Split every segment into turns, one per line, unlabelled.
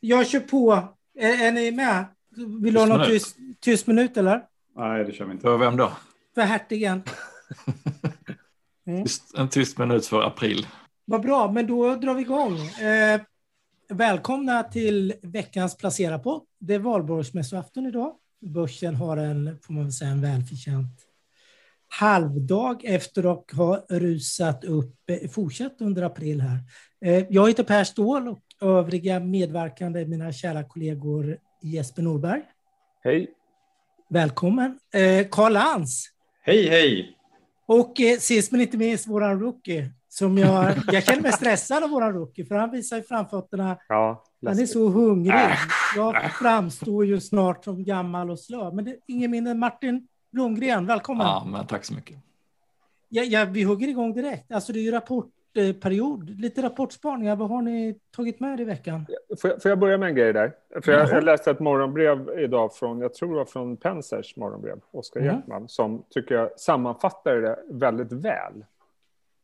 jag kör på. Är, är ni med? Vill du ha någon tyst, tyst minut eller?
Nej, det kör vi inte.
För vem då?
För hertigen.
Mm. En tyst minut för april.
Vad bra, men då drar vi igång. Eh, välkomna till veckans Placera på. Det är valborgsmässoafton idag. Börsen har en, får man väl säga, en välförtjänt halvdag efter att ha rusat upp, eh, fortsatt under april här. Eh, jag heter Per Ståhl och övriga medverkande mina kära kollegor Jesper Norberg.
Hej.
Välkommen. Eh, Karl Lantz.
Hej, hej.
Och eh, sist men inte minst våran rookie. Som jag, jag känner mig stressad av våran rookie för han visar ju framfötterna.
Ja,
han är så hungrig. Jag framstår ju snart som gammal och slö. Men det är ingen mindre än Martin Blomgren. Välkommen.
Ja, men tack så mycket.
Ja, ja, vi hugger igång direkt. Alltså det är ju rapportperiod. Lite rapportspaningar. Vad har ni tagit med i veckan?
Får jag, får jag börja med en grej där? För jag, jag läste ett morgonbrev idag från, jag tror det var från Pensers morgonbrev, Oskar mm. Som tycker jag sammanfattar det väldigt väl.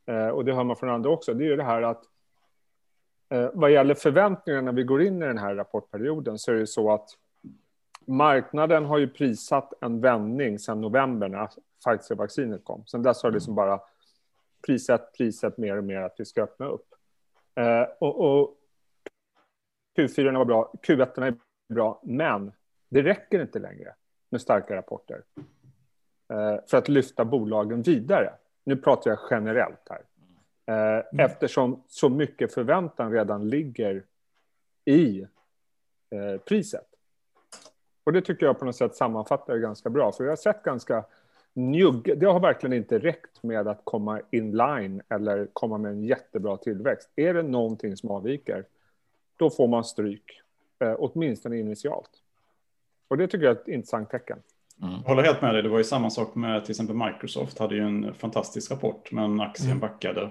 Eh, och det hör man från andra också. Det är ju det här att eh, vad gäller förväntningarna när vi går in i den här rapportperioden så är det så att marknaden har ju prissatt en vändning sedan november när Pfizer-vaccinet kom. Sen dess har det liksom bara prissatt, prissatt mer och mer att vi ska öppna upp. Eh, och, och Q4 var bra, Q1 är bra, men det räcker inte längre med starka rapporter eh, för att lyfta bolagen vidare. Nu pratar jag generellt här. Eh, mm. Eftersom så mycket förväntan redan ligger i eh, priset. Och det tycker jag på något sätt sammanfattar det ganska bra. För jag har sett ganska njugg. Det har verkligen inte räckt med att komma in line eller komma med en jättebra tillväxt. Är det någonting som avviker, då får man stryk. Eh, åtminstone initialt. Och det tycker jag är ett intressant tecken.
Mm. Jag håller helt med dig. Det var ju samma sak med till exempel Microsoft hade ju en fantastisk rapport men aktien mm. backade.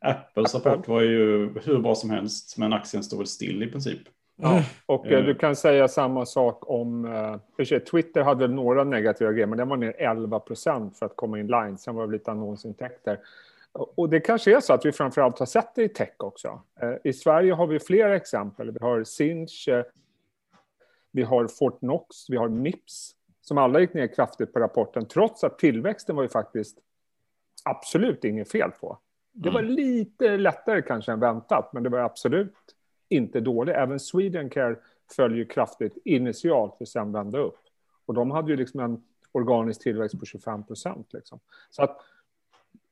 Apples Apple. rapport var ju hur bra som helst men aktien stod still i princip.
Ja, mm. och eh, du kan säga samma sak om... Eh, Twitter hade några negativa grejer, men den var ner 11 procent för att komma in line. Sen var det lite annonsintäkter. Och det kanske är så att vi framförallt har sett det i tech också. Eh, I Sverige har vi flera exempel. Vi har Sinch, eh, vi har Fortnox, vi har Mips som alla gick ner kraftigt på rapporten trots att tillväxten var ju faktiskt absolut inget fel på. Det var mm. lite lättare kanske än väntat, men det var absolut inte dålig. Även Swedencare föll ju kraftigt initialt för sen vända upp. Och de hade ju liksom en organisk tillväxt på 25 procent. Liksom. Så att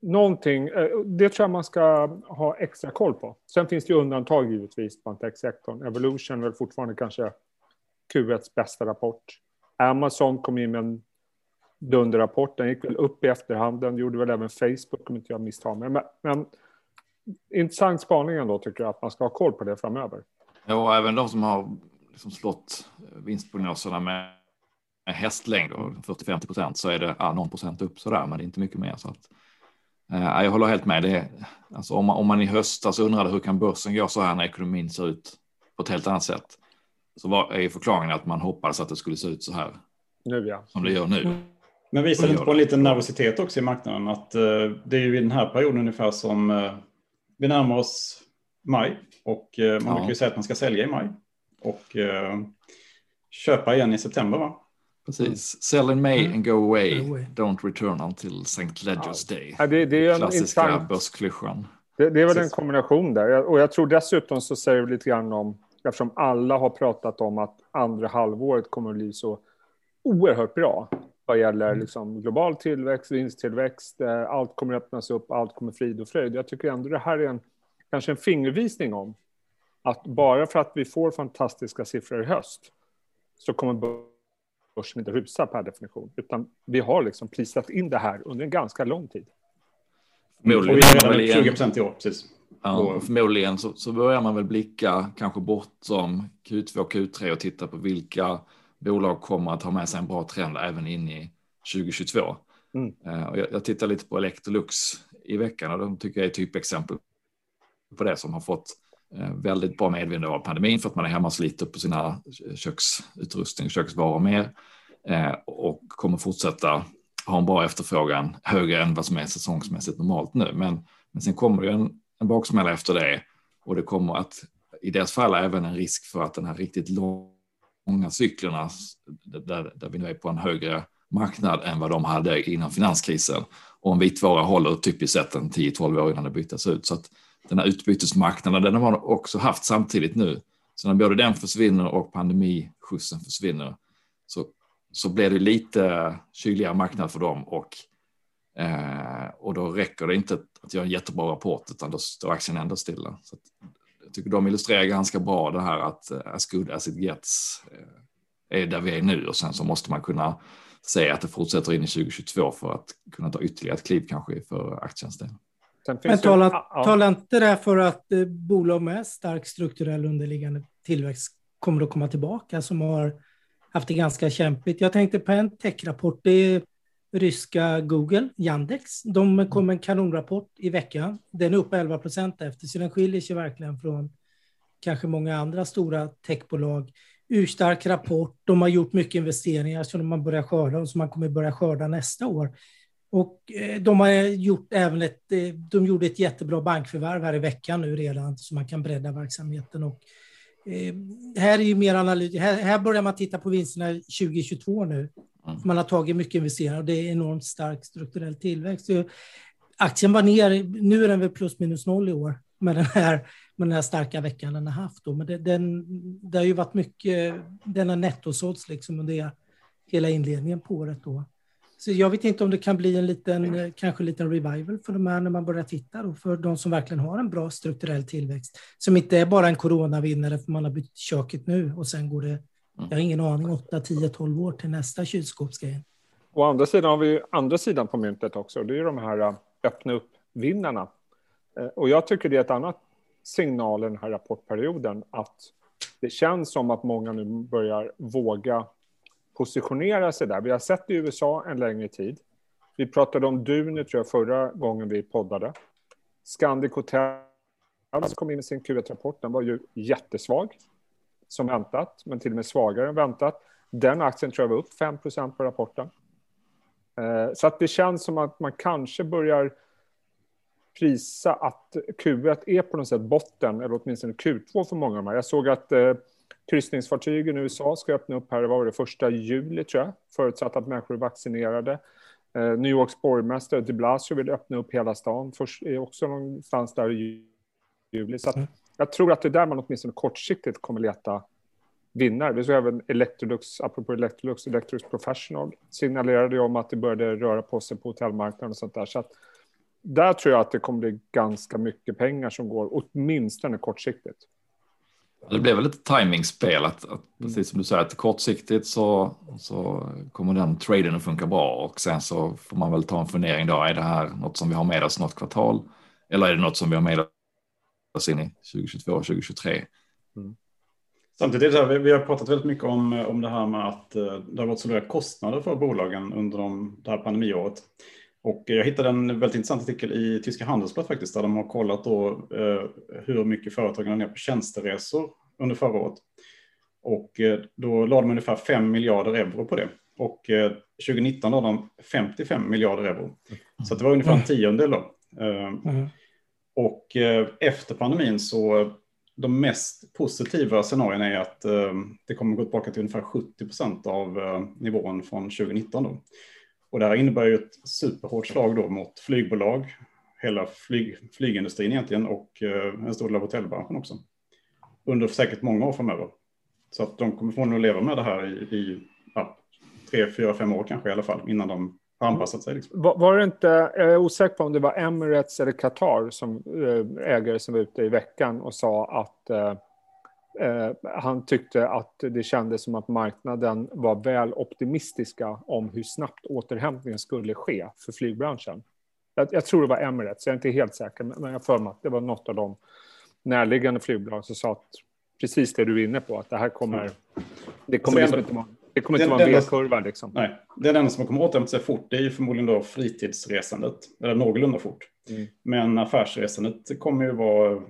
någonting, eh, det tror jag man ska ha extra koll på. Sen finns det ju undantag givetvis på techsektorn. Evolution är väl fortfarande kanske Q1s bästa rapport. Amazon kom in med en dunderrapport. Den gick väl upp i efterhand. Den gjorde väl även Facebook om inte jag misstar mig. Men, men intressant spaning ändå tycker jag att man ska ha koll på det framöver.
Ja, och även de som har liksom slått vinstprognoserna med hästlängd och 40-50 procent så är det ja, någon procent upp sådär, men det är inte mycket mer. Så att, eh, jag håller helt med. Det, alltså, om, man, om man i höstas undrade hur kan börsen gå så här när ekonomin ser ut på ett helt annat sätt så var, är förklaringen att man hoppades att det skulle se ut så här
nu, ja.
som det gör nu.
Men visar det inte på en liten nervositet också i marknaden att uh, det är ju i den här perioden ungefär som uh, vi närmar oss maj och uh, man ja. brukar ju säga att man ska sälja i maj och köpa igen i september va?
Precis. Sell in May mm. and go away. Don't return until St. Ledger's Day.
Ja, det, det är
Klassiska intressant... börsklyschan.
Det, det är väl en kombination där. Och jag tror dessutom så säger det lite grann om eftersom alla har pratat om att andra halvåret kommer att bli så oerhört bra vad gäller mm. liksom global tillväxt, vinsttillväxt, eh, allt kommer att öppnas upp, allt kommer frid och fröjd. Jag tycker ändå det här är en, kanske en fingervisning om att bara för att vi får fantastiska siffror i höst så kommer börsen inte rusa per definition, utan vi har liksom prisat in det här under en ganska lång tid.
Förmodligen, 20 procent i år, precis.
Ja, förmodligen så, så börjar man väl blicka kanske bortom Q2 Q3 och titta på vilka bolag kommer att ha med sig en bra trend även in i 2022. Mm. Uh, och jag, jag tittar lite på Electrolux i veckan och de tycker jag är typexempel på det som har fått uh, väldigt bra medvind av pandemin för att man är hemma och sliter på sina köksutrustning, köksvaror mer uh, och kommer fortsätta ha en bra efterfrågan högre än vad som är säsongsmässigt normalt nu. Men, men sen kommer det en en baksmälla efter det och det kommer att i deras fall även en risk för att den här riktigt långa Många cyklerna där, där vi nu är på en högre marknad än vad de hade innan finanskrisen. Och en vitvara håller typiskt sett en 10-12 år innan det byttes ut. Så att den här utbytesmarknaden den har man också haft samtidigt nu. Så när både den försvinner och pandemiskjutsen försvinner så, så blir det lite kyligare marknad för dem och, eh, och då räcker det inte att göra en jättebra rapport utan då står aktien ändå stilla. Så tycker de illustrerar ganska bra det här att uh, as good as it gets uh, är där vi är nu och sen så måste man kunna säga att det fortsätter in i 2022 för att kunna ta ytterligare ett kliv kanske för aktiens del.
Men talar, ja. talar inte det för att eh, bolag med stark strukturell underliggande tillväxt kommer att komma tillbaka som har haft det ganska kämpigt? Jag tänkte på en techrapport. Det är ryska Google, Yandex. De kom med en kanonrapport i veckan. Den är uppe 11 procent efter, så den skiljer sig verkligen från kanske många andra stora techbolag. Urstark rapport. De har gjort mycket investeringar som man börjar skörda och som man kommer börja skörda nästa år. Och eh, de har gjort även ett, eh, de gjorde ett jättebra bankförvärv här i veckan nu redan så man kan bredda verksamheten. Och, eh, här är ju mer analys, här, här börjar man titta på vinsterna 2022 nu. Mm. Man har tagit mycket investeringar och det är enormt stark strukturell tillväxt. Så aktien var ner, nu är den väl plus minus noll i år med den här, med den här starka veckan den har haft. Då. Men det, den, det har ju varit mycket, den har nettosålts liksom under hela inledningen på året. Då. Så jag vet inte om det kan bli en liten, kanske en liten revival för de här när man börjar titta då, för de som verkligen har en bra strukturell tillväxt. Som inte är bara en coronavinnare för man har bytt köket nu och sen går det, jag har ingen aning, 8, 10, 12 år till nästa kylskåpsgrej.
Å andra sidan har vi andra sidan på myntet också. Det är de här äh, öppna upp-vinnarna. Äh, och jag tycker det är ett annat signal i den här rapportperioden att det känns som att många nu börjar våga positionera sig där. Vi har sett det i USA en längre tid. Vi pratade om Duni tror jag förra gången vi poddade. Scandic Hotel kom in med sin Q1-rapport. Den var ju jättesvag som väntat, men till och med svagare än väntat. Den aktien tror jag var upp 5% på rapporten. Eh, så att det känns som att man kanske börjar prisa att Q1 är på något sätt botten, eller åtminstone Q2 för många av de här. Jag såg att eh, kryssningsfartygen i USA ska öppna upp här, var det första juli tror jag, förutsatt att människor är vaccinerade. Eh, New Yorks borgmästare de Blasio vill öppna upp hela stan, först också någonstans där i juli. Så mm jag tror att det är där man åtminstone kortsiktigt kommer leta vinnare. Vi såg även Electrolux, apropå Electrolux, Electrolux Professional signalerade ju om att det började röra på sig på hotellmarknaden och sånt där. Så att där tror jag att det kommer bli ganska mycket pengar som går, åtminstone kortsiktigt.
Det blev väl ett timingspel, att, att, precis som du säger, att kortsiktigt så, så kommer den traden att funka bra och sen så får man väl ta en fundering då, är det här något som vi har med oss något kvartal eller är det något som vi har med oss in i 2022 och 2023? Mm.
Samtidigt, här, vi har pratat väldigt mycket om, om det här med att eh, det har varit så låga kostnader för bolagen under de, det här pandemiåret. Och jag hittade en väldigt intressant artikel i Tyska Handelsblatt faktiskt, där de har kollat då, eh, hur mycket företagen har ner på tjänsteresor under förra året. Och eh, då lade de ungefär 5 miljarder euro på det. Och eh, 2019 lade de 55 miljarder euro. Så det var ungefär en tiondel då. Mm. Och eh, efter pandemin så de mest positiva scenarierna är att eh, det kommer gå tillbaka till ungefär 70 procent av eh, nivån från 2019. Då. Och det här innebär ju ett superhårt slag då mot flygbolag, hela flyg, flygindustrin egentligen och eh, en stor del av hotellbranschen också. Under säkert många år framöver. Så att de kommer få nog leva med det här i, i ja, tre, fyra, fem år kanske i alla fall innan de anpassat sig. Liksom.
Var, var, det inte, jag är osäker på om det var Emirates eller Qatar som eh, ägare som var ute i veckan och sa att eh, Eh, han tyckte att det kändes som att marknaden var väl optimistiska om hur snabbt återhämtningen skulle ske för flygbranschen. Jag, jag tror det var Emirates, jag är inte helt säker, men jag för mig att det var något av de närliggande flygbolag som sa att precis det du är inne på, att det här kommer, det kommer liksom inte vara det kommer inte vara en V-kurva. Liksom.
Nej, det enda som kommer återhämta sig fort det är ju förmodligen då fritidsresandet, eller någorlunda fort. Mm. Men affärsresandet kommer ju vara,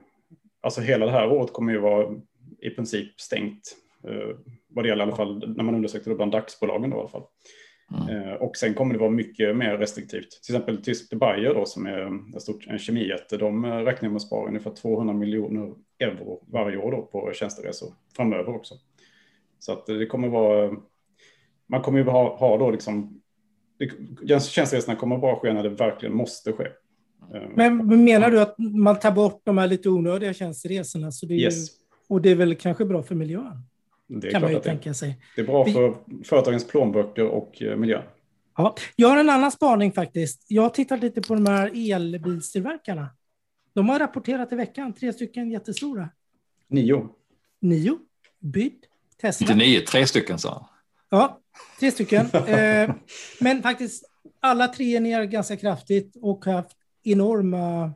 alltså hela det här året kommer ju vara i princip stängt. Eh, vad det gäller i alla fall när man undersökte det bland dagsbolagen då i alla fall. Mm. Och sen kommer det vara mycket mer restriktivt. Till exempel tysk Bayer då, som är ett stort, en kemijätte, de räknar med att spara ungefär 200 miljoner euro varje år då på tjänsteresor framöver också. Så att det kommer vara, man kommer ju ha, ha då liksom, tjänsteresorna kommer bara ske när det verkligen måste ske.
Men menar du att man tar bort de här lite onödiga tjänsteresorna? Så det är yes. ju, och det är väl kanske bra för miljön?
Det kan man ju tänka det. sig. Det är bra för företagens plånböcker och eh, miljön.
Ja, jag har en annan spaning faktiskt. Jag har tittat lite på de här elbilstillverkarna. De har rapporterat i veckan, tre stycken jättestora.
Nio.
Nio. Bydd. Tesla.
Inte nio, tre stycken sa
Ja, tre stycken. eh, men faktiskt alla tre är ner ganska kraftigt och har haft enorma...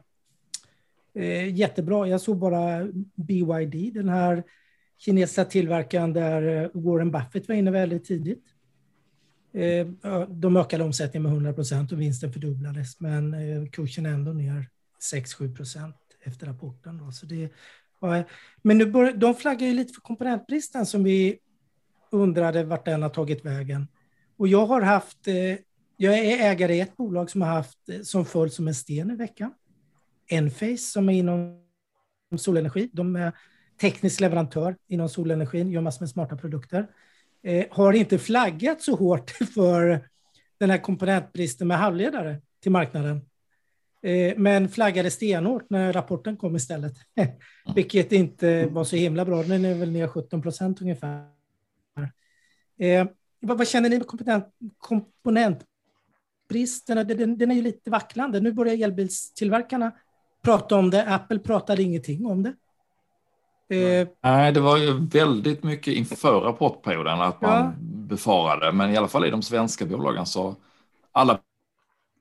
Eh, jättebra. Jag såg bara BYD, den här kinesiska tillverkaren där eh, Warren Buffett var inne väldigt tidigt. De ökade omsättningen med 100 procent och vinsten fördubblades, men kursen är ändå ner 6-7 procent efter rapporten. Då. Så det, men nu bör, de flaggar ju lite för komponentbristen som vi undrade vart den har tagit vägen. Och jag har haft, eh, jag är ägare i ett bolag som har haft eh, som föll som en sten i veckan. Enphase som är inom solenergi. De är teknisk leverantör inom solenergin, gör massor med smarta produkter, eh, har inte flaggat så hårt för den här komponentbristen med halvledare till marknaden. Men flaggade stenhårt när rapporten kom istället, vilket inte var så himla bra. Den är väl ner 17 procent ungefär. Eh, vad, vad, känner ni med komponent, komponentbristen? Den, den är ju lite vacklande. Nu börjar elbilstillverkarna prata om det. Apple pratade ingenting om det.
Eh, Nej, det var ju väldigt mycket inför rapportperioden att man ja. befarade, men i alla fall i de svenska bolagen så alla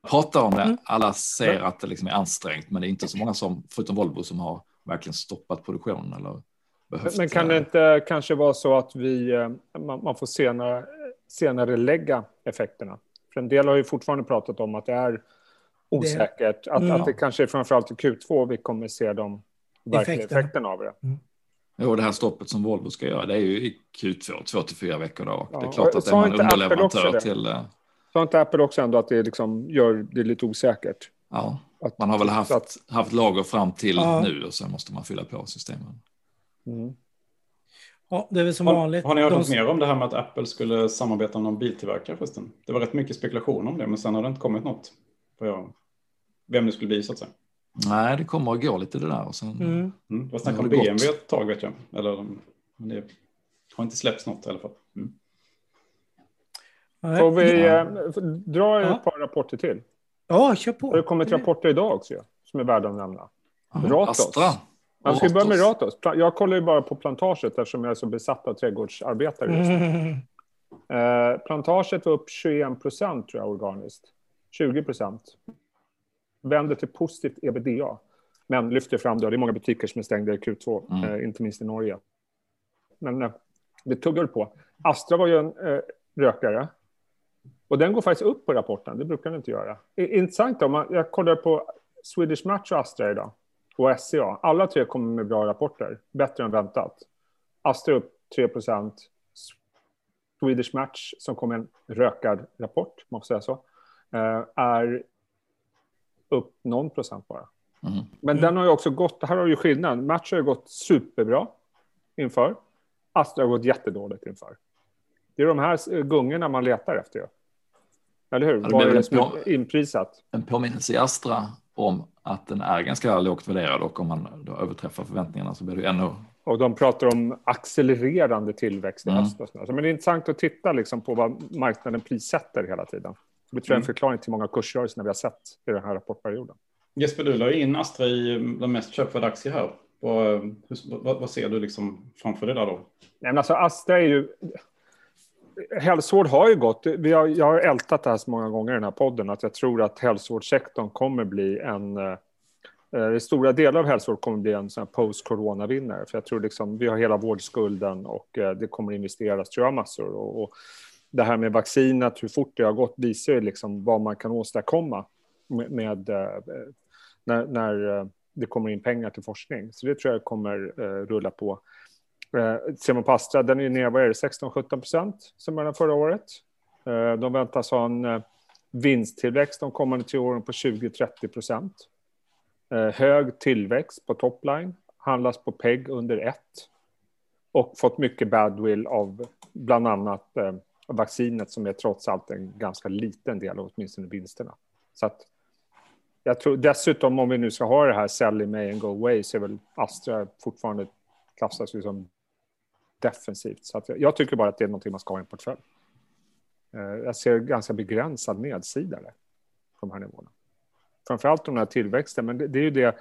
pratar om det, mm. alla ser att det liksom är ansträngt, men det är inte så många som, förutom Volvo, som har verkligen stoppat produktionen eller
behövt. Men kan det inte kanske vara så att vi, eh, man får senare, senare lägga effekterna? För en del har ju fortfarande pratat om att det är osäkert, det, att, mm. att det kanske är framförallt i Q2 vi kommer se de verkliga effekterna av det. Mm.
Jo, det här stoppet som Volvo ska göra, det är ju i Q2, två till fyra veckor då. Ja, det är klart att det är man underleverantör till... Eh,
Sa inte Apple också ändå att det liksom gör det lite osäkert?
Ja, att, man har väl haft, att, haft lager fram till ja. nu och sen måste man fylla på systemen. Mm.
Ja, det är väl som har, vanligt.
Har ni hört De... något mer om det här med att Apple skulle samarbeta med någon biltillverkare förresten? Det var rätt mycket spekulation om det, men sen har det inte kommit något. På vem det skulle bli så att säga.
Nej, det kommer att gå lite det där. Och sen,
mm. Mm. Det var snack om BMW ett tag vet jag. Eller, det har inte släppts något i alla fall. Mm.
Får vi ja. Eh, dra ett par rapporter till?
Ja, kör på.
Det har kommit rapporter idag också som är värda att nämna. Ratos. Astra. Jag ska börja med Ratos. Jag kollar ju bara på plantaget eftersom jag är så besatt av trädgårdsarbetare just nu. Mm. Eh, plantaget var upp 21 procent tror jag organiskt. 20 procent vänder till positivt ebitda. Men lyfter fram det. Det är många butiker som är stängda i Q2, mm. eh, inte minst i Norge. Men eh, det tuggar på. Astra var ju en eh, rökare. Och den går faktiskt upp på rapporten. Det brukar den inte göra. Intressant man, jag kollar på Swedish Match och Astra idag. Och SCA. Alla tre kommer med bra rapporter. Bättre än väntat. Astra upp 3% Swedish Match, som kom med en rökad rapport, måste säga så, eh, är upp någon procent bara. Mm. Men den har ju också gått, här har ju skillnad. Match har ju gått superbra inför. Astra har gått jättedåligt inför. Det är de här gungorna man letar efter. Eller hur? Vad är det som är inprisat?
En påminnelse i Astra om att den är ganska lågt värderad och om man då överträffar förväntningarna så blir det ännu...
Och de pratar om accelererande tillväxt i mm. höst. Men det är intressant att titta liksom på vad marknaden prissätter hela tiden. Det tror jag är en mm. förklaring till många kursrörelser vi har sett i den här rapportperioden.
Jesper, du la in Astra i de mest köpvärda aktier här. Vad, vad, vad, ser du liksom framför dig där då? Nej,
men alltså Astra är ju... Hälsovård har ju gått... Vi har, jag har ältat det här så många gånger i den här podden att jag tror att hälsovårdssektorn kommer bli en... Eh, eh stora delar av hälsovård kommer bli en post-corona-vinnare. För jag tror liksom, vi har hela vårdskulden och eh, det kommer investeras, tror jag, massor. Och, och det här med vaccinet, hur fort det har gått, visar ju liksom vad man kan åstadkomma med, med eh, när, när, eh, det kommer in pengar till forskning. Så det tror jag kommer eh, rulla på. Eh, Ser man på Astra, den är ner, vad är det, 16-17 procent som är den förra året. Eh, de väntas ha en eh, vinsttillväxt de kommande tre åren på 20-30 procent. Hög tillväxt på topline, handlas på PEG under 1 och fått mycket badwill av bland annat vaccinet som är trots allt en ganska liten del av åtminstone vinsterna. Så att jag tror dessutom om vi nu ska ha det här sell in May and go away så är väl Astra fortfarande klassas ju som defensivt. Så att jag tycker bara att det är någonting man ska ha i en portfölj. Eh, jag ser ganska begränsad nedsida där, på de här nivåerna. Framförallt de här tillväxten, men det, det är ju det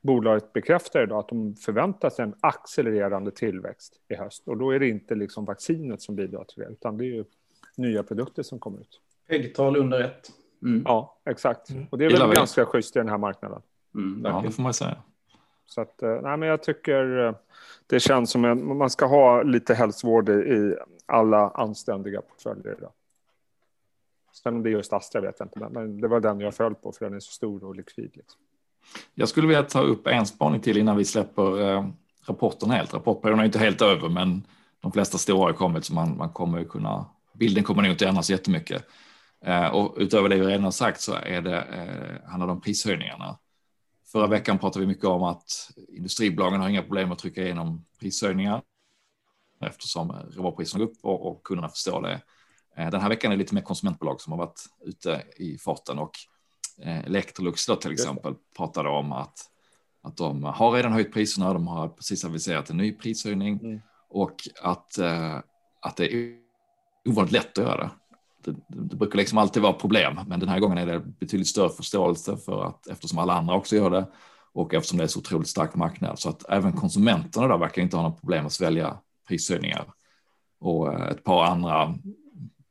bolaget bekräftar idag att de förväntar sig en accelererande tillväxt i höst. Och då är det inte liksom vaccinet som bidrar till det, utan det är ju nya produkter som kommer ut.
Äggtal under ett.
Mm. Ja, exakt. Mm. Och det är väl ganska schysst i den här marknaden.
Mm, ja, det får man säga.
Så att, eh, nej, men jag tycker eh, det känns som att man ska ha lite hälsovård i alla anständiga portföljer idag. Sen om det är just Astra vet jag inte, men det var den jag föll på för den är så stor och likvid. Liksom.
Jag skulle vilja ta upp en spaning till innan vi släpper eh, rapporten helt. Rapportperioden är inte helt över, men de flesta stora har kommit så man, man kommer kunna, bilden kommer nog inte ändras jättemycket. Eh, och utöver det vi redan har sagt så är det, eh, handlar det om prishöjningarna. Förra veckan pratade vi mycket om att industribolagen har inga problem att trycka igenom prishöjningar eftersom råvarupriserna går upp och, och kunderna förstår det. Eh, den här veckan är det lite mer konsumentbolag som har varit ute i farten och Eh, Electrolux då till exempel pratade om att, att de har redan höjt priserna, de har precis aviserat en ny prishöjning mm. och att, eh, att det är ovanligt lätt att göra det. Det, det brukar liksom alltid vara problem, men den här gången är det betydligt större förståelse för att eftersom alla andra också gör det och eftersom det är så otroligt stark marknad så att även konsumenterna där verkar inte ha något problem att svälja prishöjningar. Och eh, ett par andra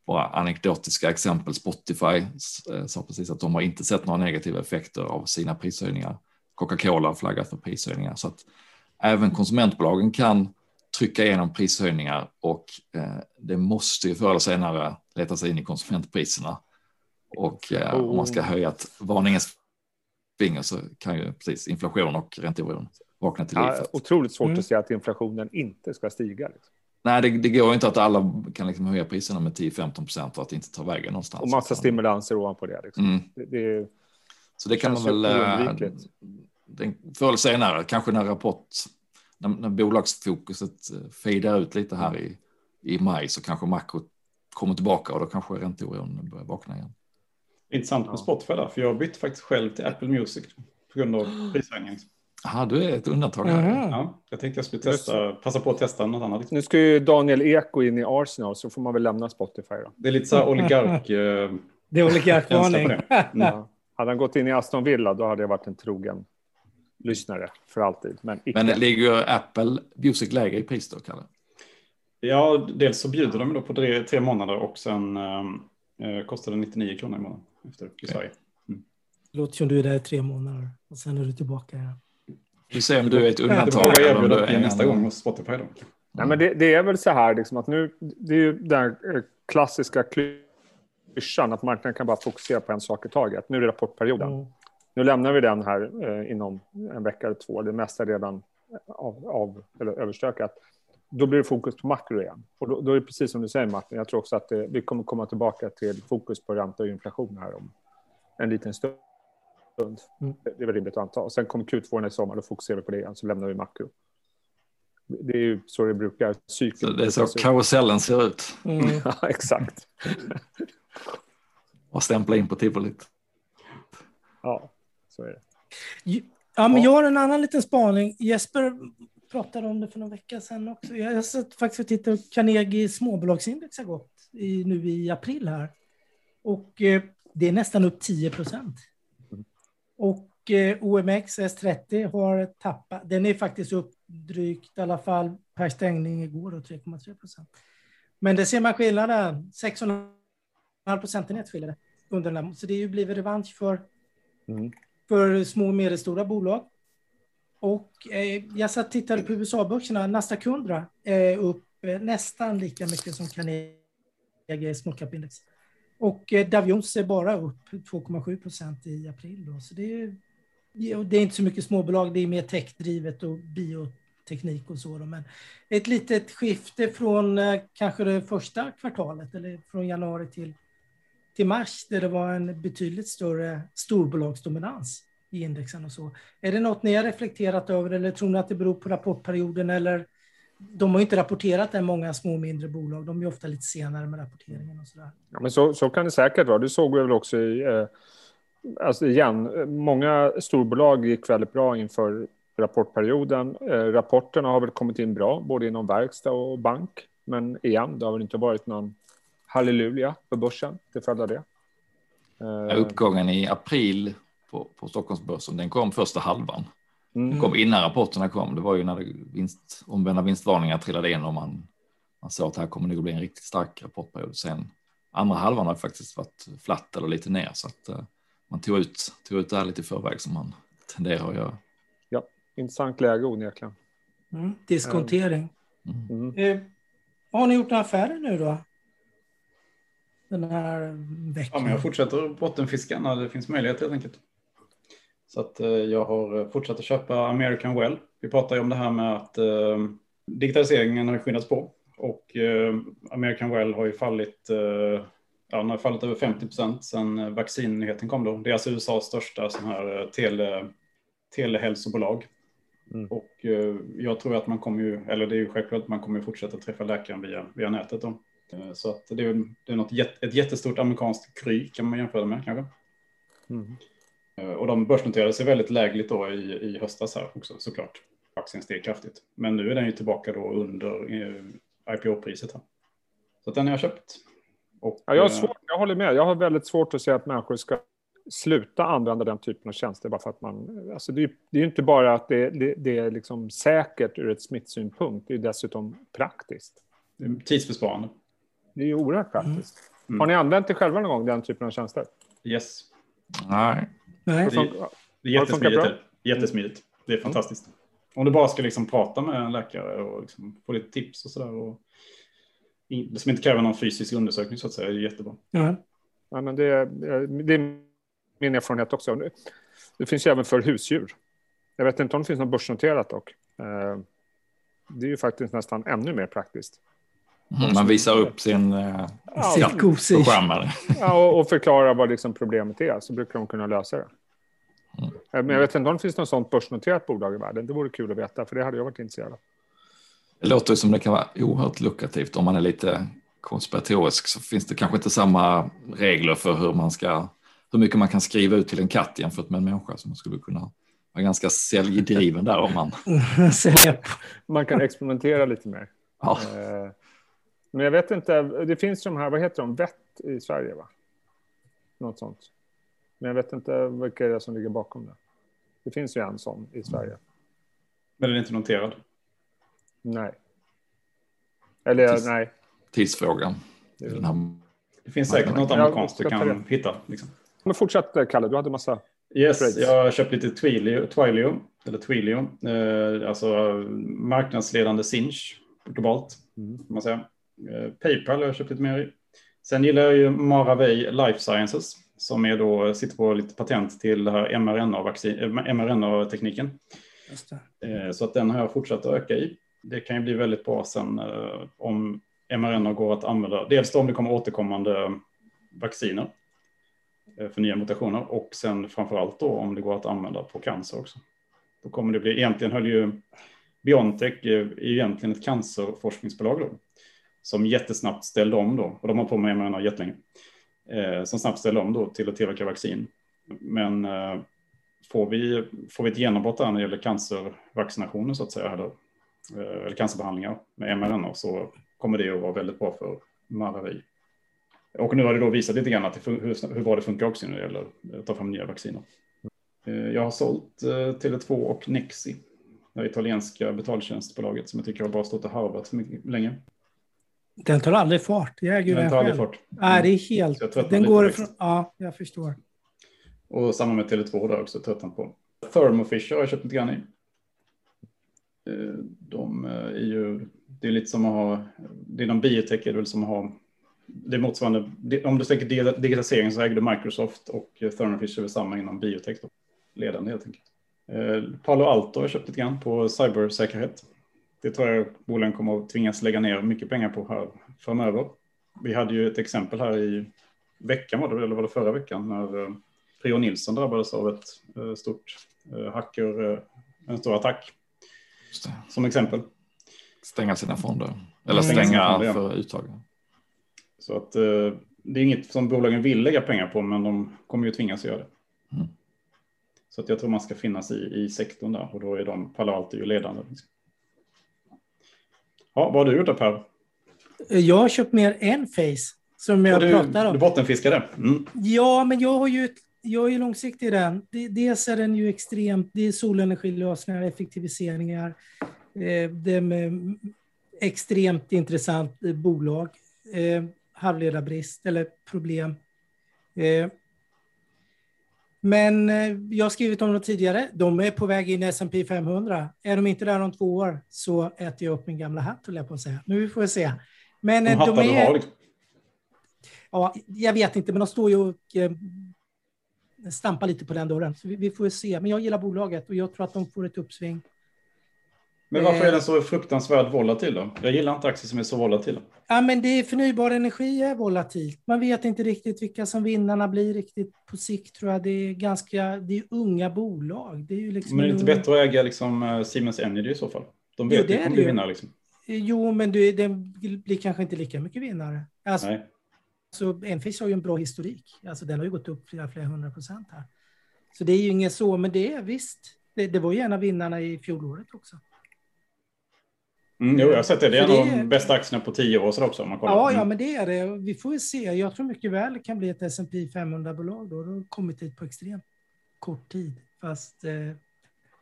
bara anekdotiska exempel. Spotify eh, sa precis att de har inte sett några negativa effekter av sina prishöjningar. Coca-Cola har flaggat för prishöjningar så att även konsumentbolagen kan trycka igenom prishöjningar och eh, det måste ju förr eller senare leta sig in i konsumentpriserna. Och eh, om man ska höja ett varningens finger så kan ju precis inflation och ränteoron vakna till liv. Ja,
otroligt svårt mm. att se att inflationen inte ska stiga. Liksom.
Nej, det, det går inte att alla kan liksom höja priserna med 10-15 procent och att det inte tar vägen någonstans.
Och massa stimulanser ovanpå det. Liksom. Mm. det, det
så det kan man väl... Äh, förr eller senare, kanske när rapport, när, när bolagsfokuset eh, fejdar ut lite här i, i maj så kanske makro kommer tillbaka och då kanske ränteoron börjar vakna igen.
Intressant med Spotify där, för jag bytte faktiskt själv till Apple Music på grund av prishöjningen.
Jaha, du är ett undantag. Här.
Ja, jag tänkte jag skulle testa, passa på att testa något annat.
Nu ska ju Daniel Eko in i Arsenal så får man väl lämna Spotify då.
Det är lite så här oligark... Eh,
det är oligarkvarning. Mm.
Ja. Hade han gått in i Aston Villa då hade jag varit en trogen lyssnare för alltid. Men,
icke. men ligger Apple Music lägre i pris då, Kalle?
Ja, dels så bjuder de då på tre, tre månader och sen eh, eh kostar det 99 kronor i månaden efter i Sverige.
Mm. Låter som du är där i tre månader och sen är du tillbaka. Ja.
Vi ser om du är ett undantag.
Erbjuda det nästa gång hos Spotify. Då.
Nej, men det, det, är väl så här liksom att nu, det är ju den eh, klassiska klyschan att marknaden kan bara fokusera på en sak i taget. Nu är det rapportperioden. Mm. Nu lämnar vi den här eh, inom en vecka eller två. Det mesta är redan av, av, eller överstökat. Då blir det fokus på makro igen. Och då, då är det precis som du säger Martin, jag tror också att det, vi kommer komma tillbaka till fokus på ränta och inflation här om en liten stund stund. Mm. Det är väl rimligt att anta. Och sen kommer Q2 i sommar, då fokuserar vi på det igen, så lämnar vi makro. Det är ju så det brukar.
Cykeln, så det är så karusellen ser ut.
Mm. ja, exakt.
Och stämpla in på tivolit.
Ja, så är det.
Ja, men jag har en annan liten spaning. Jesper pratade om det för några veckor sedan också. Jag sett faktiskt och tittat på Carnegie småbolagsindex har gått i, nu i april här. Och eh, det är nästan upp 10 procent. Och eh, OMX S30 har tappat, den är faktiskt upp drygt i alla fall per stängning igår, 3,3 procent. Men det ser man skillnaden, 6,5 procentenhet skiljer det under den här, så det är ju blivit revansch för, mm för små och medelstora bolag. Och eh, jag satt och tittade på USA-börserna, Nasdaq 100 är upp eh, nästan lika mycket som Carnegie Small Cap Index. Och eh, Dow Jones är bara upp 2,7 procent i april. Då. Så det är, det är inte så mycket småbolag, det är mer techdrivet och bioteknik och så. Då. Men ett litet skifte från eh, kanske det första kvartalet eller från januari till till mars där det var en betydligt större storbolagsdominans i indexen och så. Är det något ni har reflekterat över eller tror ni att det beror på rapportperioden eller de har ju inte rapporterat än många små och mindre bolag. De är ofta lite senare med rapporteringen och så där.
Ja, men så, så kan det säkert vara. Det såg vi väl också i, eh, alltså igen, många storbolag gick väldigt bra inför rapportperioden. Eh, rapporterna har väl kommit in bra, både inom verkstad och bank. Men igen, det har väl inte varit någon halleluja för börsen till följd av det.
Eh, uppgången i april på, på Stockholmsbörsen, den kom första halvan. Mm. Den kom innan rapporterna kom. Det var ju när det vinst, omvända vinstvarningar trillade in och man, man såg att det här kommer nog bli en riktigt stark rapportperiod. Sen andra halvan har faktiskt varit flatt eller lite ner så att uh, man tog ut, tog ut det här lite i förväg som man tenderar att göra.
Ja, intressant läge onekligen.
Mm. Diskontering. Mm. Mm. Har ni gjort några affärer nu då? Den här veckan?
Ja, men jag fortsätter bottenfiska när det finns möjlighet helt enkelt. Så att eh, jag har fortsatt att köpa American Well. Vi pratar ju om det här med att eh, digitaliseringen har skyndats på och eh, American Well har ju fallit, eh, ja, den har fallit över 50 procent sedan vaccinnyheten kom då. Det är alltså USAs största sån här eh, tele, telehälsobolag. Mm. Och eh, jag tror att man kommer ju, eller det är ju självklart att man kommer fortsätta träffa läkaren via, via nätet då. Eh, så att det är, det är något, ett jättestort amerikanskt kry kan man jämföra med kanske. Mm. Eh, och de börsnoterade sig väldigt lägligt då i, i höstas här också såklart. Aktien steg kraftigt. Men nu är den ju tillbaka då under IPO-priset här. Så den har jag köpt.
Och, ja, jag, har svårt, jag håller med. Jag har väldigt svårt att se att människor ska sluta använda den typen av tjänster bara för att man... Alltså det, är, det är inte bara att det, det, det är liksom säkert ur ett smittsynpunkt, det är dessutom praktiskt.
Tidsbesparande.
Det är ju oerhört praktiskt. Mm. Har ni använt det själva någon gång, den typen av tjänster?
Yes.
Nej.
Nej. Det, det är jättesmidigt. Jättesmidigt. Det är fantastiskt. Om du bara ska liksom prata med en läkare och liksom få lite tips och sådär. Och som inte kräver någon fysisk undersökning så att säga. Det är jättebra.
Ja. Ja, men det, det är min erfarenhet också. Det finns ju även för husdjur. Jag vet inte om det finns något börsnoterat dock. Eh, det är ju faktiskt nästan ännu mer praktiskt.
Mm, man visar upp sin
uh, ja,
program.
Ja, och, och förklarar vad liksom problemet är, så brukar de kunna lösa det. Mm. Eh, men jag vet inte om det finns något sånt börsnoterat bolag i världen. Det vore kul att veta, för det hade jag varit intresserad av.
Det låter som det kan vara oerhört lukrativt. Om man är lite konspiratorisk så finns det kanske inte samma regler för hur man ska hur mycket man kan skriva ut till en katt jämfört med en människa som skulle kunna vara ganska säljdriven där om man...
man kan experimentera lite mer. Ja. Eh, men jag vet inte, det finns de här, vad heter de, vett i Sverige va? Något sånt. Men jag vet inte vilka det är som ligger bakom det. Det finns ju en sån i Sverige.
Men den är inte noterad?
Nej. Eller Tids, nej.
Tidsfrågan. Det,
det finns säkert något amerikanskt du kan hitta. Liksom.
Men fortsätt Kalle, du hade massa
Yes, trades. jag har köpt lite Twilio, Twilio eller Twilio, eh, alltså marknadsledande Sinch globalt, mm. man säga. Eh, Paypal har jag köpt lite mer i. Sen gillar jag ju Maravej Life Sciences som är då, sitter på lite patent till det här mRNA-tekniken. mRNA eh, så att den har jag fortsatt att öka i. Det kan ju bli väldigt bra sen eh, om mRNA går att använda. Dels om det kommer återkommande vacciner Eh, för nya mutationer och sen framför allt då om det går att använda på cancer också. Då kommer det bli, egentligen höll ju Biontech är egentligen ett cancerforskningsbolag då, som jättesnabbt ställde om då, och de har på med mRNA jättelänge, eh, som snabbt ställde om då till att tillverka vaccin. Men eh, får, vi, får vi ett genombrott där när det gäller cancervaccinationer så att säga, eller, eh, eller cancerbehandlingar med mRNA så kommer det att vara väldigt bra för Maravi. Och nu har det då visat lite grann att det, hur, hur bra det funkar också när det gäller att ta fram nya vacciner. Eh, jag har sålt eh, Tele2 och Nexi, det italienska betaltjänstbolaget som jag tycker har bara stått och harvat för länge.
Den tar aldrig fart. Jag äger den tar aldrig fart. Nej, det är helt... Den går ifrån... Ja, jag förstår.
Och samma med Tele2 där också, tröttnat på. Thermo Fisher har jag köpt lite grann i. Eh, de är ju... Det är lite som att ha... Det är någon biotech är det väl som att ha det är motsvarande, om du tänker digitalisering så ägde Microsoft och Thermo Fisher samma inom biotech, då. ledande helt enkelt. Eh, Palo Alto har köpt lite grann på cybersäkerhet. Det tror jag bolagen kommer att tvingas lägga ner mycket pengar på här framöver. Vi hade ju ett exempel här i veckan var det, eller var det förra veckan, när eh, Prio Nilsson drabbades av ett eh, stort eh, hacker, en stor attack. Som exempel.
Stänga sina fonder. Eller stänga, stänga fonder, för uttag.
Så att det är inget som bolagen vill lägga pengar på, men de kommer ju tvingas göra det. Mm. Så att jag tror man ska finnas i, i sektorn där och då är de Palo Alto ju ledande. Ja, vad har du gjort då Per?
Jag har köpt mer än Face som jag
du,
pratar om.
Du bottenfiskade? Mm.
Ja, men jag har ju jag är långsiktig i den. Dels är den ju extremt, det är solenergilösningar, effektiviseringar. Eh, det är extremt intressant bolag. Eh, halvledarbrist eller problem. Eh, men jag har skrivit om dem tidigare. De är på väg in i S&P 500. Är de inte där om två år så äter jag upp min gamla hatt, höll jag på att säga. Nu får vi se.
Men de, de är... Liksom.
Ja, jag vet inte, men de står ju och stampa lite på den dörren. Så vi, vi, får se. Men jag gillar bolaget och jag tror att de får ett uppsving.
Men varför är den eh. så fruktansvärt volatil då? Jag gillar inte aktier som är så volatila.
Ja, men det är förnybar energi är volatilt. Man vet inte riktigt vilka som vinnarna blir riktigt på sikt tror jag. Det är ganska, det är unga bolag. Det är ju liksom
men är det inte bättre att äga liksom eh, Siemens Energy i så fall? De vet jo, det, kommer bli vinnare liksom.
Jo, men det, det blir kanske inte lika mycket vinnare. Alltså, Nej. Så Enfish har ju en bra historik. Alltså den har ju gått upp flera, flera hundra procent här. Så det är ju inget så, men det är visst. Det, det var ju en av vinnarna i fjolåret också.
Mm, jo, jag har sett det. Det är en av de bästa aktierna på tio år sedan också. Om man kollar.
Ja, ja, men det är det. Vi får ju se. Jag tror mycket väl det kan bli ett S&P 500-bolag då. Det har kommit hit på extremt kort tid. Fast eh,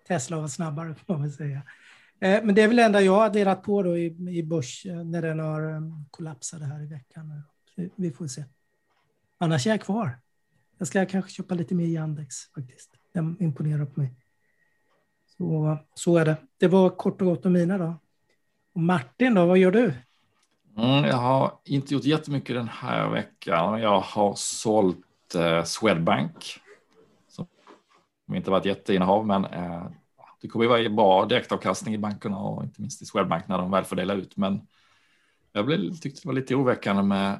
Tesla var snabbare, får man väl säga. Eh, men det är väl det enda jag har delat på då i, i börs eh, när den har um, kollapsat här i veckan vi får se. Annars är jag kvar. Jag ska kanske köpa lite mer Yandex faktiskt. Den imponerar på mig. Så, så är det. Det var kort och gott om mina då. Och Martin då, vad gör du?
Mm, jag har inte gjort jättemycket den här veckan. Jag har sålt eh, Swedbank. Som inte varit jätteinnehav, men eh, det kommer ju vara bra direktavkastning i bankerna och inte minst i Swedbank när de väl får dela ut. Men jag blev, tyckte det var lite oroväckande med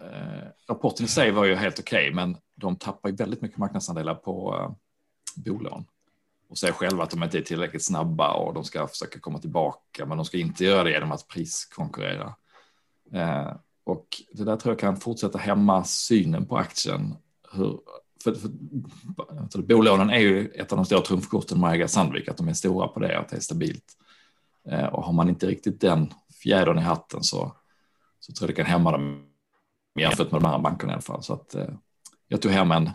Eh, rapporten i sig var ju helt okej, okay, men de tappar ju väldigt mycket marknadsandelar på eh, bolån och säger själva att de inte är tillräckligt snabba och de ska försöka komma tillbaka, men de ska inte göra det genom att priskonkurrera. Eh, och det där tror jag kan fortsätta hämma synen på aktien. Hur, för, för, för, bolånen är ju ett av de stora trumfkorten med Sandvik, att de är stora på det, att det är stabilt. Eh, och har man inte riktigt den fjädern i hatten så, så tror jag det kan hämma dem jämfört med de andra bankerna i alla fall. Så att, eh, jag tog hem en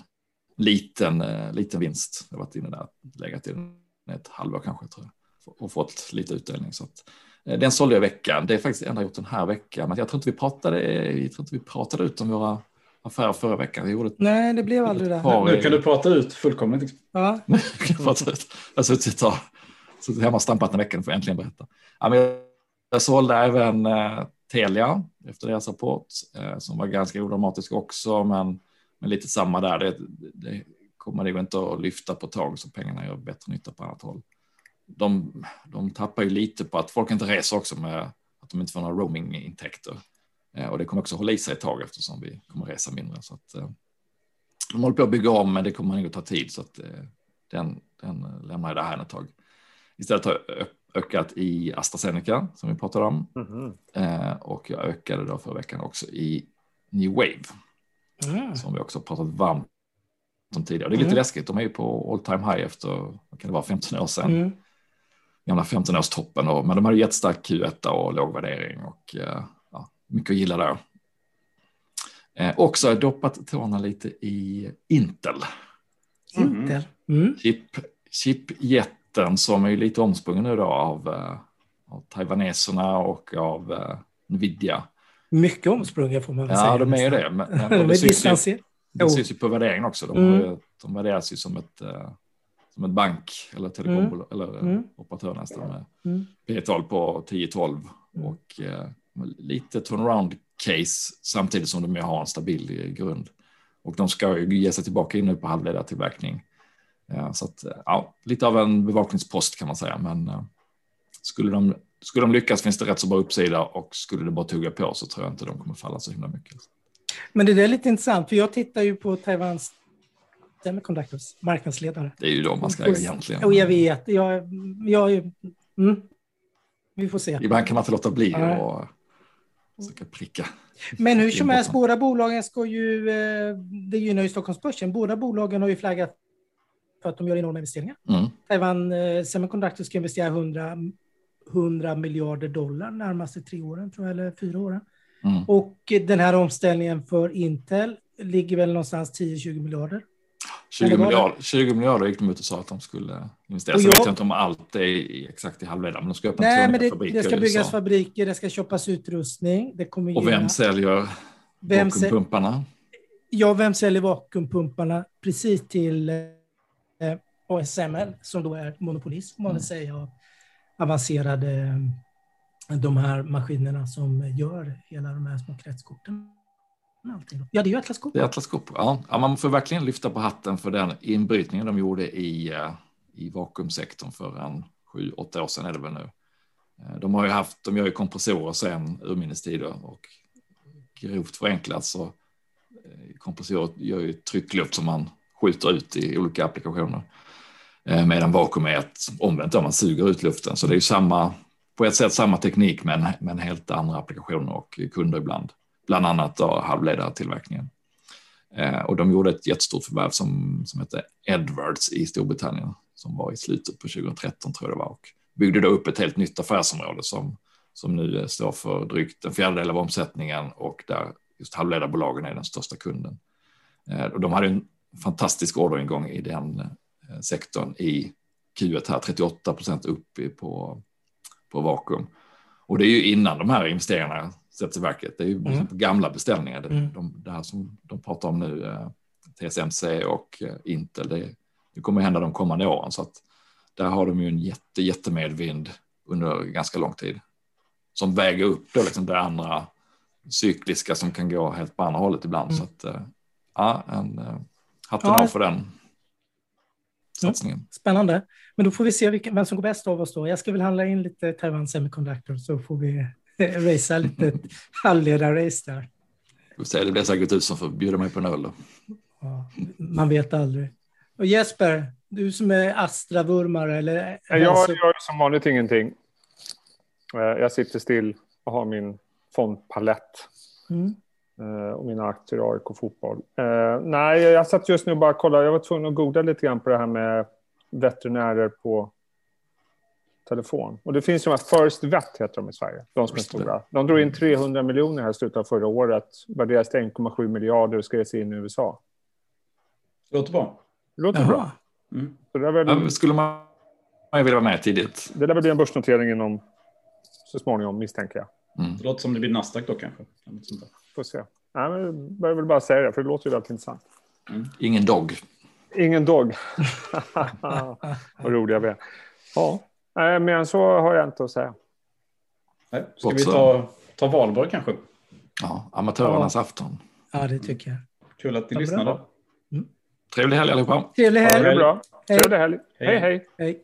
liten, eh, liten vinst. Jag har varit inne där, legat i den ett halvår kanske tror jag och fått lite utdelning. Så att, eh, den sålde jag i veckan. Det är faktiskt det enda jag gjort den här veckan. Men jag tror inte vi pratade, jag tror inte vi pratade ut om våra affärer förra veckan.
gjorde ett, Nej, det blev aldrig det.
Nu kan du prata ut fullkomligt.
Ja.
jag har suttit och suttit hemma och stampat en vecka och får äntligen berätta. Ja, men jag sålde även Telia efter deras rapport eh, som var ganska odramatisk också, men, men lite samma där. Det, det kommer det inte att lyfta på tag så pengarna gör bättre nytta på annat håll. De, de tappar ju lite på att folk inte reser också med att de inte får några roamingintäkter eh, och det kommer också hålla i sig ett tag eftersom vi kommer resa mindre. Så att, eh, de håller på att bygga om, men det kommer nog att ta tid så att eh, den, den lämnar jag där här ett tag. Istället har jag ökat i AstraZeneca som vi pratade om. Mm. Eh, och jag ökade då förra veckan också i New Wave. Mm. Som vi också pratat varmt om tidigare. Det är lite mm. läskigt, de är ju på all time high efter, vad kan det vara, 15 år sedan. Mm. Gamla 15 års toppen, och, men de hade jättestark Q1 och låg värdering och eh, ja, mycket att gilla där. Eh, också har jag doppat tårna lite i Intel.
Intel?
Mm. Chip, chipjet mitten som är lite omsprungen nu då av, uh, av taiwaneserna och av uh, Nvidia.
Mycket omsprungen får man väl
ja,
säga.
Ja, de är ju det. Men,
de
det, syns ju, det syns ju på värderingen också. De, mm. de värderas ju som ett, uh, som ett bank eller telekombolag mm. eller mm. operatör nästan med mm. P-tal på 10-12 mm. och lite turnaround case samtidigt som de har en stabil grund. Och de ska ju ge sig tillbaka in nu på halvledartillverkning så att, ja, lite av en bevakningspost kan man säga, men eh, skulle de, skulle de lyckas finns det rätt så bra uppsida och skulle det bara tugga på så tror jag inte de kommer falla så himla mycket.
Men det är lite intressant, för jag tittar ju på Taiwans Semiconductors marknadsledare.
Det är ju de man ska egentligen.
Och jag vet, jag, jag, mm, vi får se.
Ibland kan man inte låta bli att försöka pricka.
Men hur som helst, båda bolagen ska ju, eh, det gynnar ju Stockholmsbörsen, båda bolagen har ju flaggat för att de gör enorma investeringar. Mm. Taiwan eh, Semiconductor ska investera 100, 100 miljarder dollar närmaste tre åren, tror jag, eller fyra åren. Mm. Och den här omställningen för Intel ligger väl någonstans 10-20 miljarder.
20 miljarder, 20 miljarder gick de ut och sa att de skulle investera. Så jag, vet jag inte om allt är exakt i halvledare, men de ska öppna
Nej, men det, fabriker. Det ska byggas fabriker, det ska köpas utrustning. Det kommer
och vem säljer vem vakuumpumparna?
Ja, vem säljer vakuumpumparna? Precis till eh, ASML, som då är monopolist, får man väl mm. säga, avancerade eh, de här maskinerna som gör hela de här små kretskorten. Ja, det är ju Atlas Copco.
Det är Atlas Copco, ja. ja. Man får verkligen lyfta på hatten för den inbrytningen de gjorde i, eh, i vakuumsektorn för en sju, åtta år sedan är det väl nu. Eh, de har ju haft, de gör ju kompressorer sedan urminnes tider och grovt förenklat så kompressorer gör ju tryckluft som man skjuter ut i olika applikationer. Eh, medan vakuum är ett omvänt, man suger ut luften. Så det är ju samma, på ett sätt samma teknik men, men helt andra applikationer och kunder ibland bland annat då halvledartillverkningen. Eh, och de gjorde ett jättestort förvärv som, som hette Edwards i Storbritannien som var i slutet på 2013 tror jag det var och byggde då upp ett helt nytt affärsområde som, som nu står för drygt en fjärdedel av omsättningen och där just halvledarbolagen är den största kunden. Eh, och de hade en fantastisk orderingång i den sektorn i Q1 här, 38 procent upp på, på vakuum. Och det är ju innan de här investeringarna sätts i verket. Det är ju mm. gamla beställningar. Det, mm. de, det här som de pratar om nu, eh, TSMC och eh, Intel, det, det kommer hända de kommande åren. Så att där har de ju en jätte, jättemedvind under ganska lång tid. Som väger upp då liksom det andra cykliska som kan gå helt på andra hållet ibland. Mm. Så att, eh, ja, en, hatten ja. av för den satsningen.
Spännande. Men då får vi se vilken, vem som går bäst av oss då. Jag ska väl handla in lite Taiwan Semiconductor så får vi racea lite halvledarrace där.
det blir säkert du som får bjuda mig på en öl.
Ja, man vet aldrig. Och Jesper, du som är Astra-vurmare eller?
Jag gör som vanligt ingenting. Eh, jag sitter still och har min fondpalett. Mm. Eh, och mina aktier i AIK Fotboll. Uh, nej, jag satt just nu och bara kollade. Jag var tvungen att googla lite grann på det här med veterinärer på telefon. Och det finns ju de här First Vet heter de i Sverige. De som är stora. De drog in 300 miljoner här i slutet av förra året. Värderas till 1,7 miljarder och ska ge sig in i USA.
Låter bra.
Låter Jaha. bra. Mm.
Så det väl... ja, skulle man vilja vara med tidigt?
Det lär väl bli en börsnotering inom så småningom misstänker jag.
Mm. Det låter som det blir Nasdaq då kanske.
Får se. Nej, men jag vill bara säga det, för det låter ju väldigt intressant.
Mm. Ingen dog.
Ingen dog. Vad roliga vi är. Ja, Nej, mer än så har jag inte att säga.
Nej, ska vi ta, ta valborg kanske?
Ja, amatörernas ja. afton.
Ja, det tycker jag.
Kul att ni lyssnade.
Mm. Trevlig helg allihopa.
Trevlig helg.
Ja, det är bra. Trevlig helg. hej. hej. hej.